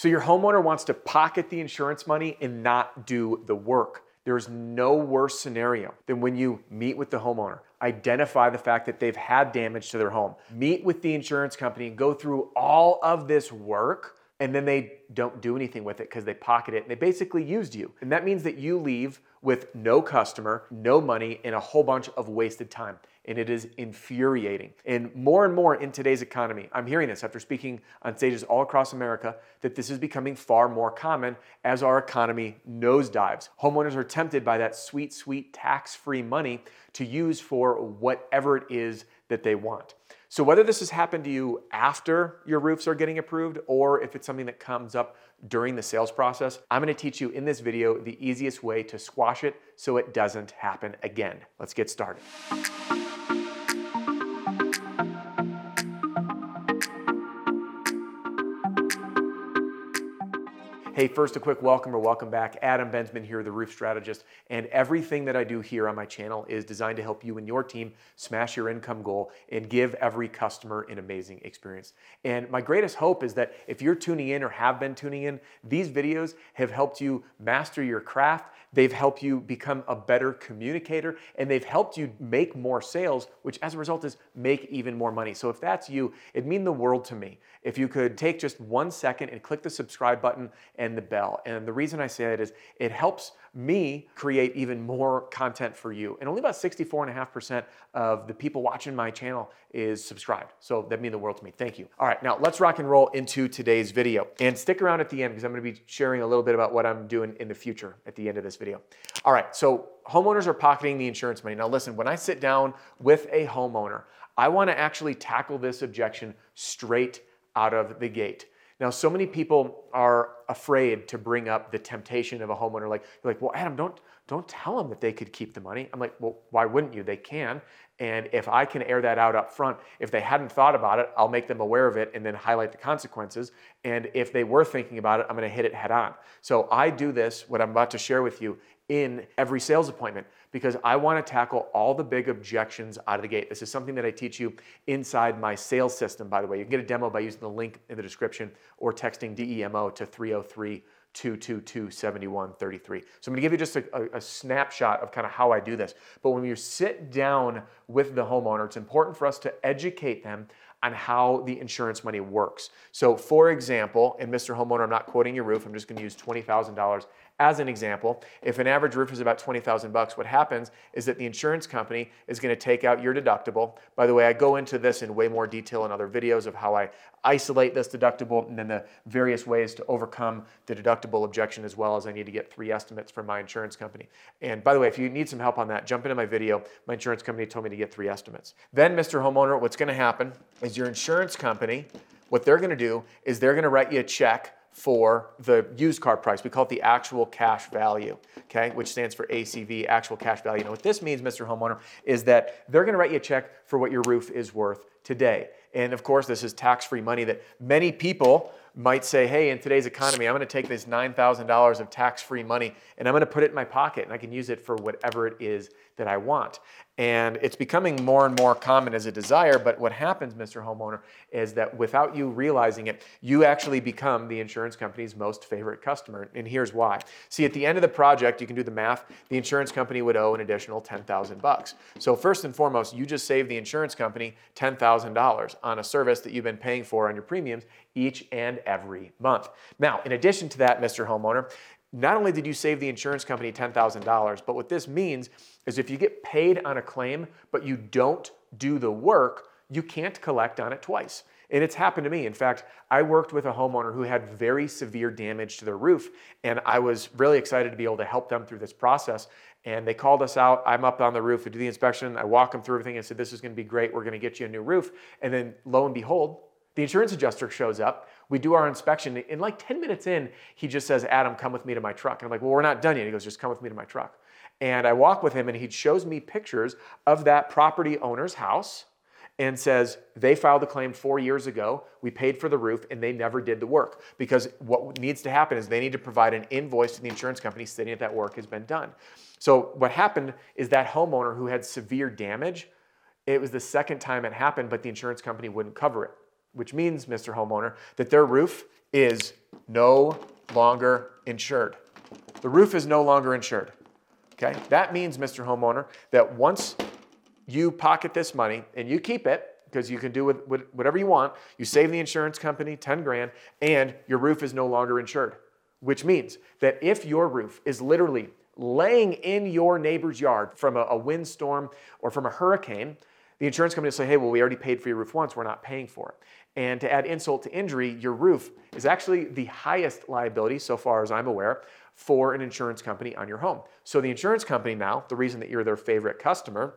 So your homeowner wants to pocket the insurance money and not do the work. There's no worse scenario than when you meet with the homeowner, identify the fact that they've had damage to their home, meet with the insurance company, and go through all of this work, and then they don't do anything with it because they pocket it and they basically used you. And that means that you leave with no customer, no money, and a whole bunch of wasted time. And it is infuriating. And more and more in today's economy, I'm hearing this after speaking on stages all across America, that this is becoming far more common as our economy nosedives. Homeowners are tempted by that sweet, sweet tax free money to use for whatever it is that they want. So, whether this has happened to you after your roofs are getting approved or if it's something that comes up during the sales process, I'm gonna teach you in this video the easiest way to squash it so it doesn't happen again. Let's get started. Hey, first a quick welcome or welcome back. Adam Bensman here, the roof strategist. And everything that I do here on my channel is designed to help you and your team smash your income goal and give every customer an amazing experience. And my greatest hope is that if you're tuning in or have been tuning in, these videos have helped you master your craft, they've helped you become a better communicator, and they've helped you make more sales, which as a result is make even more money. So if that's you, it'd mean the world to me if you could take just one second and click the subscribe button and the bell. And the reason I say that is it helps me create even more content for you. And only about 64.5% of the people watching my channel is subscribed. So that means the world to me. Thank you. All right, now let's rock and roll into today's video. And stick around at the end because I'm gonna be sharing a little bit about what I'm doing in the future at the end of this video. All right, so homeowners are pocketing the insurance money. Now listen, when I sit down with a homeowner, I wanna actually tackle this objection straight out of the gate. Now, so many people are afraid to bring up the temptation of a homeowner. Like, you're like, well, Adam, don't don't tell them that they could keep the money. I'm like, well, why wouldn't you? They can. And if I can air that out up front, if they hadn't thought about it, I'll make them aware of it and then highlight the consequences. And if they were thinking about it, I'm going to hit it head on. So I do this, what I'm about to share with you, in every sales appointment because I want to tackle all the big objections out of the gate. This is something that I teach you inside my sales system, by the way. You can get a demo by using the link in the description or texting DEMO to 303 222 7133. So I'm gonna give you just a, a, a, snapshot of kind of how I do this. But when you sit down with the homeowner, it's important for us to educate them on how the insurance money works. So for example, and Mr. Homeowner, I'm not quoting your roof, I'm just gonna use $20,000 as an example, if an average roof is about 20,000 bucks, what happens is that the insurance company is going to take out your deductible. By the way, I go into this in way more detail in other videos of how I isolate this deductible and then the various ways to overcome the deductible objection as well as I need to get three estimates from my insurance company. And by the way, if you need some help on that, jump into my video. My insurance company told me to get three estimates. Then, Mr. Homeowner, what's going to happen is your insurance company, what they're going to do is they're going to write you a check for the used car price. We call it the actual cash value, okay, which stands for ACV, actual cash value. Now, what this means, Mr. Homeowner, is that they're going to write you a check for what your roof is worth today. And of course, this is tax free money that many people might say, hey, in today's economy, I'm going to take this $9,000 of tax free money and I'm going to put it in my pocket and I can use it for whatever it is that I want. And it's becoming more and more common as a desire. But what happens, Mr. Homeowner, is that without you realizing it, you actually become the insurance company's most favorite customer. And here's why. See, at the end of the project, you can do the math, the insurance company would owe an additional 10,000 bucks. So first and foremost, you just saved the insurance company $10,000 on a service that you've been paying for on your premiums each and every month. Now, in addition to that, Mr. Homeowner, not only did you save the insurance company $10,000, but what this means is if you get paid on a claim, but you don't do the work, you can't collect on it twice. And it's happened to me. In fact, I worked with a homeowner who had very severe damage to their roof, and I was really excited to be able to help them through this process. And they called us out. I'm up on the roof. to do the inspection. I walk them through everything and said, This is going to be great. We're going to get you a new roof. And then lo and behold, the insurance adjuster shows up. We do our inspection. In like 10 minutes in, he just says, Adam, come with me to my truck. And I'm like, Well, we're not done yet. He goes, Just come with me to my truck. And I walk with him and he shows me pictures of that property owner's house and says, They filed a claim four years ago. We paid for the roof and they never did the work. Because what needs to happen is they need to provide an invoice to the insurance company stating that that work has been done. So what happened is that homeowner who had severe damage, it was the second time it happened, but the insurance company wouldn't cover it which means, Mr. Homeowner, that their roof is no longer insured. The roof is no longer insured. Okay? That means, Mr. Homeowner, that once you pocket this money and you keep it, because you can do with, with whatever you want, you save the insurance company 10 grand and your roof is no longer insured. Which means that if your roof is literally laying in your neighbor's yard from a, a windstorm or from a hurricane, the insurance company will say, hey, well, we already paid for your roof once, we're not paying for it. And to add insult to injury, your roof is actually the highest liability, so far as I'm aware, for an insurance company on your home. So the insurance company now, the reason that you're their favorite customer,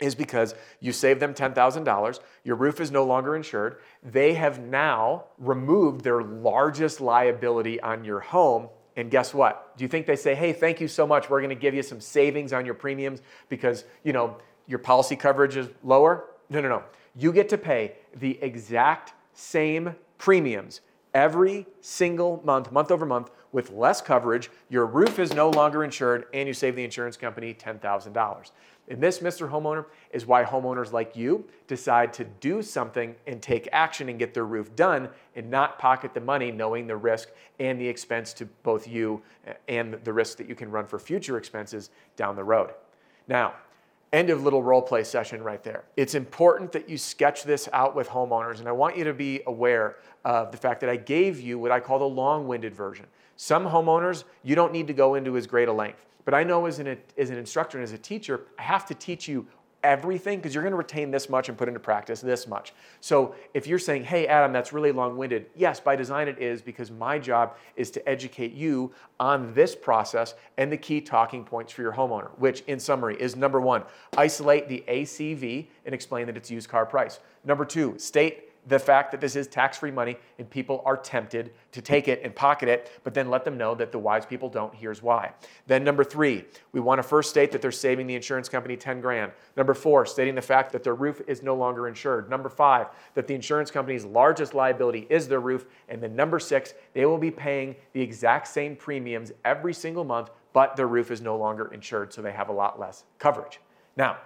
is because you saved them $10,000, your roof is no longer insured. They have now removed their largest liability on your home. And guess what? Do you think they say, hey, thank you so much. We're going to give you some savings on your premiums because, you know, your policy coverage is lower? No, no, no. You get to pay the exact same premiums every single month, month over month, with less coverage. Your roof is no longer insured, and you save the insurance company $10,000. And this, Mr. Homeowner, is why homeowners like you decide to do something and take action and get their roof done and not pocket the money knowing the risk and the expense to both you and the risk that you can run for future expenses down the road. Now, end of little role play session right there. It's important that you sketch this out with homeowners, and I want you to be aware of the fact that I gave you what I call the long winded version. Some homeowners, you don't need to go into as great a length. But I know as an, as an instructor and as a teacher, I have to teach you everything because you're going to retain this much and put into practice this much. So if you're saying, hey, Adam, that's really long winded, yes, by design it is because my job is to educate you on this process and the key talking points for your homeowner, which in summary is number one, isolate the ACV and explain that it's used car price. Number two, state the fact that this is tax free money and people are tempted to take it and pocket it, but then let them know that the wise people don't. Here's why. Then, number three, we want to first state that they're saving the insurance company 10 grand. Number four, stating the fact that their roof is no longer insured. Number five, that the insurance company's largest liability is their roof. And then number six, they will be paying the exact same premiums every single month, but their roof is no longer insured, so they have a lot less coverage. Now,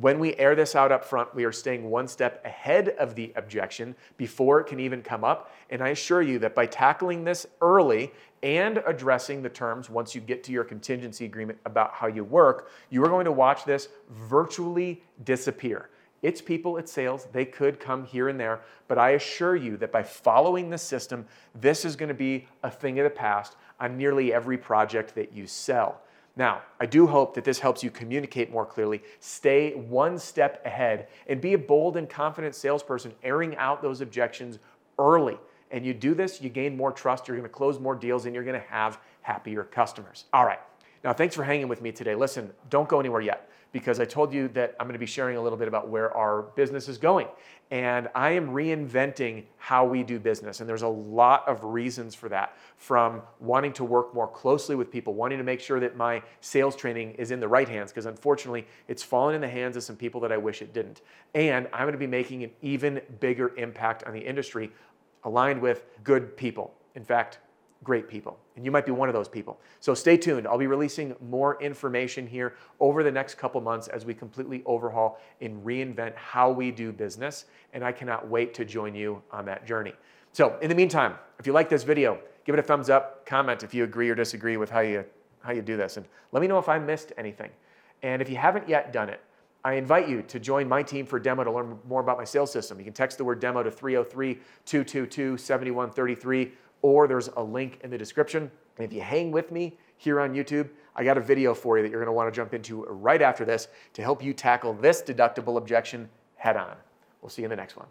when we air this out up front, we are staying one step ahead of the objection before it can even come up. And I assure you that by tackling this early and addressing the terms once you get to your contingency agreement about how you work, you are going to watch this virtually disappear. It's people, it's sales. They could come here and there, but I assure you that by following this system, this is going to be a thing of the past on nearly every project that you sell. Now, I do hope that this helps you communicate more clearly, stay one step ahead, and be a bold and confident salesperson, airing out those objections early. And you do this, you gain more trust, you're gonna close more deals, and you're gonna have happier customers. All right. Now, thanks for hanging with me today. Listen, don't go anywhere yet because I told you that I'm going to be sharing a little bit about where our business is going. And I am reinventing how we do business. And there's a lot of reasons for that from wanting to work more closely with people, wanting to make sure that my sales training is in the right hands, because unfortunately, it's fallen in the hands of some people that I wish it didn't. And I'm going to be making an even bigger impact on the industry aligned with good people. In fact, great people. And you might be one of those people. So stay tuned. I'll be releasing more information here over the next couple months as we completely overhaul and reinvent how we do business. And I cannot wait to join you on that journey. So in the meantime, if you like this video, give it a thumbs up, comment if you agree or disagree with how you, how you do this. And let me know if I missed anything. And if you haven't yet done it, I invite you to join my team for demo to learn more about my sales system. You can text the word demo to 303 222 7133 or there's a link in the description. And if you hang with me here on YouTube, I got a video for you that you're going to want to jump into right after this to help you tackle this deductible objection head on. We'll see you in the next one.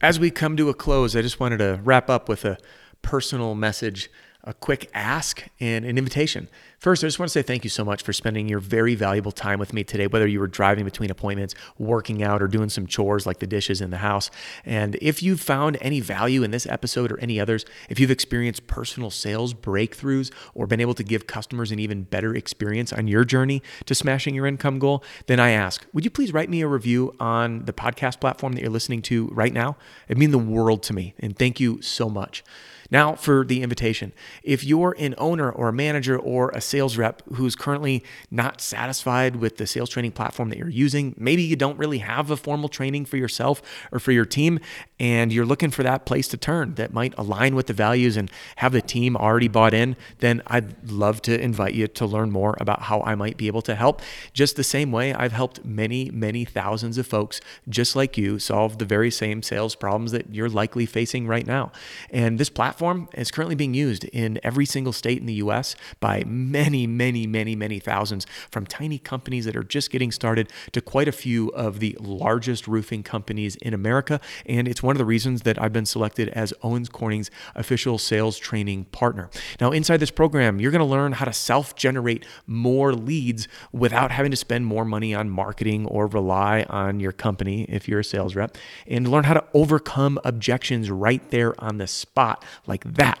As we come to a close, I just wanted to wrap up with a personal message a quick ask and an invitation. First, I just want to say thank you so much for spending your very valuable time with me today, whether you were driving between appointments, working out, or doing some chores like the dishes in the house. And if you've found any value in this episode or any others, if you've experienced personal sales breakthroughs or been able to give customers an even better experience on your journey to smashing your income goal, then I ask, would you please write me a review on the podcast platform that you're listening to right now? It means the world to me. And thank you so much. Now, for the invitation. If you're an owner or a manager or a sales rep who's currently not satisfied with the sales training platform that you're using, maybe you don't really have a formal training for yourself or for your team, and you're looking for that place to turn that might align with the values and have the team already bought in, then I'd love to invite you to learn more about how I might be able to help. Just the same way I've helped many, many thousands of folks just like you solve the very same sales problems that you're likely facing right now. And this platform platform is currently being used in every single state in the US by many, many, many, many thousands, from tiny companies that are just getting started to quite a few of the largest roofing companies in America. And it's one of the reasons that I've been selected as Owens Corning's official sales training partner. Now, inside this program, you're going to learn how to self generate more leads without having to spend more money on marketing or rely on your company if you're a sales rep, and learn how to overcome objections right there on the spot like that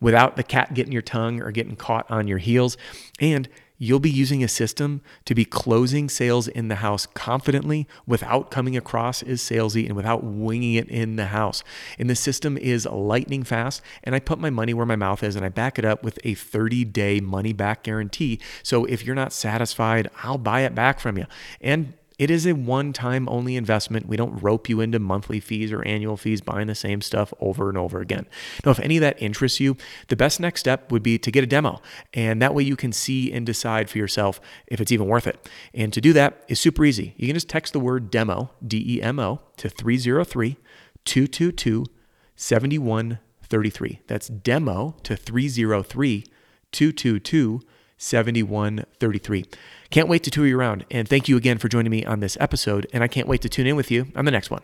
without the cat getting your tongue or getting caught on your heels. And you'll be using a system to be closing sales in the house confidently without coming across as salesy and without winging it in the house. And the system is lightning fast. And I put my money where my mouth is and I back it up with a 30 day money back guarantee. So if you're not satisfied, I'll buy it back from you. And it is a one time only investment. We don't rope you into monthly fees or annual fees buying the same stuff over and over again. Now, if any of that interests you, the best next step would be to get a demo. And that way you can see and decide for yourself if it's even worth it. And to do that is super easy. You can just text the word demo, D E M O, to 303 222 7133. That's demo to 303 222 7133. Can't wait to tour you around. And thank you again for joining me on this episode. And I can't wait to tune in with you on the next one.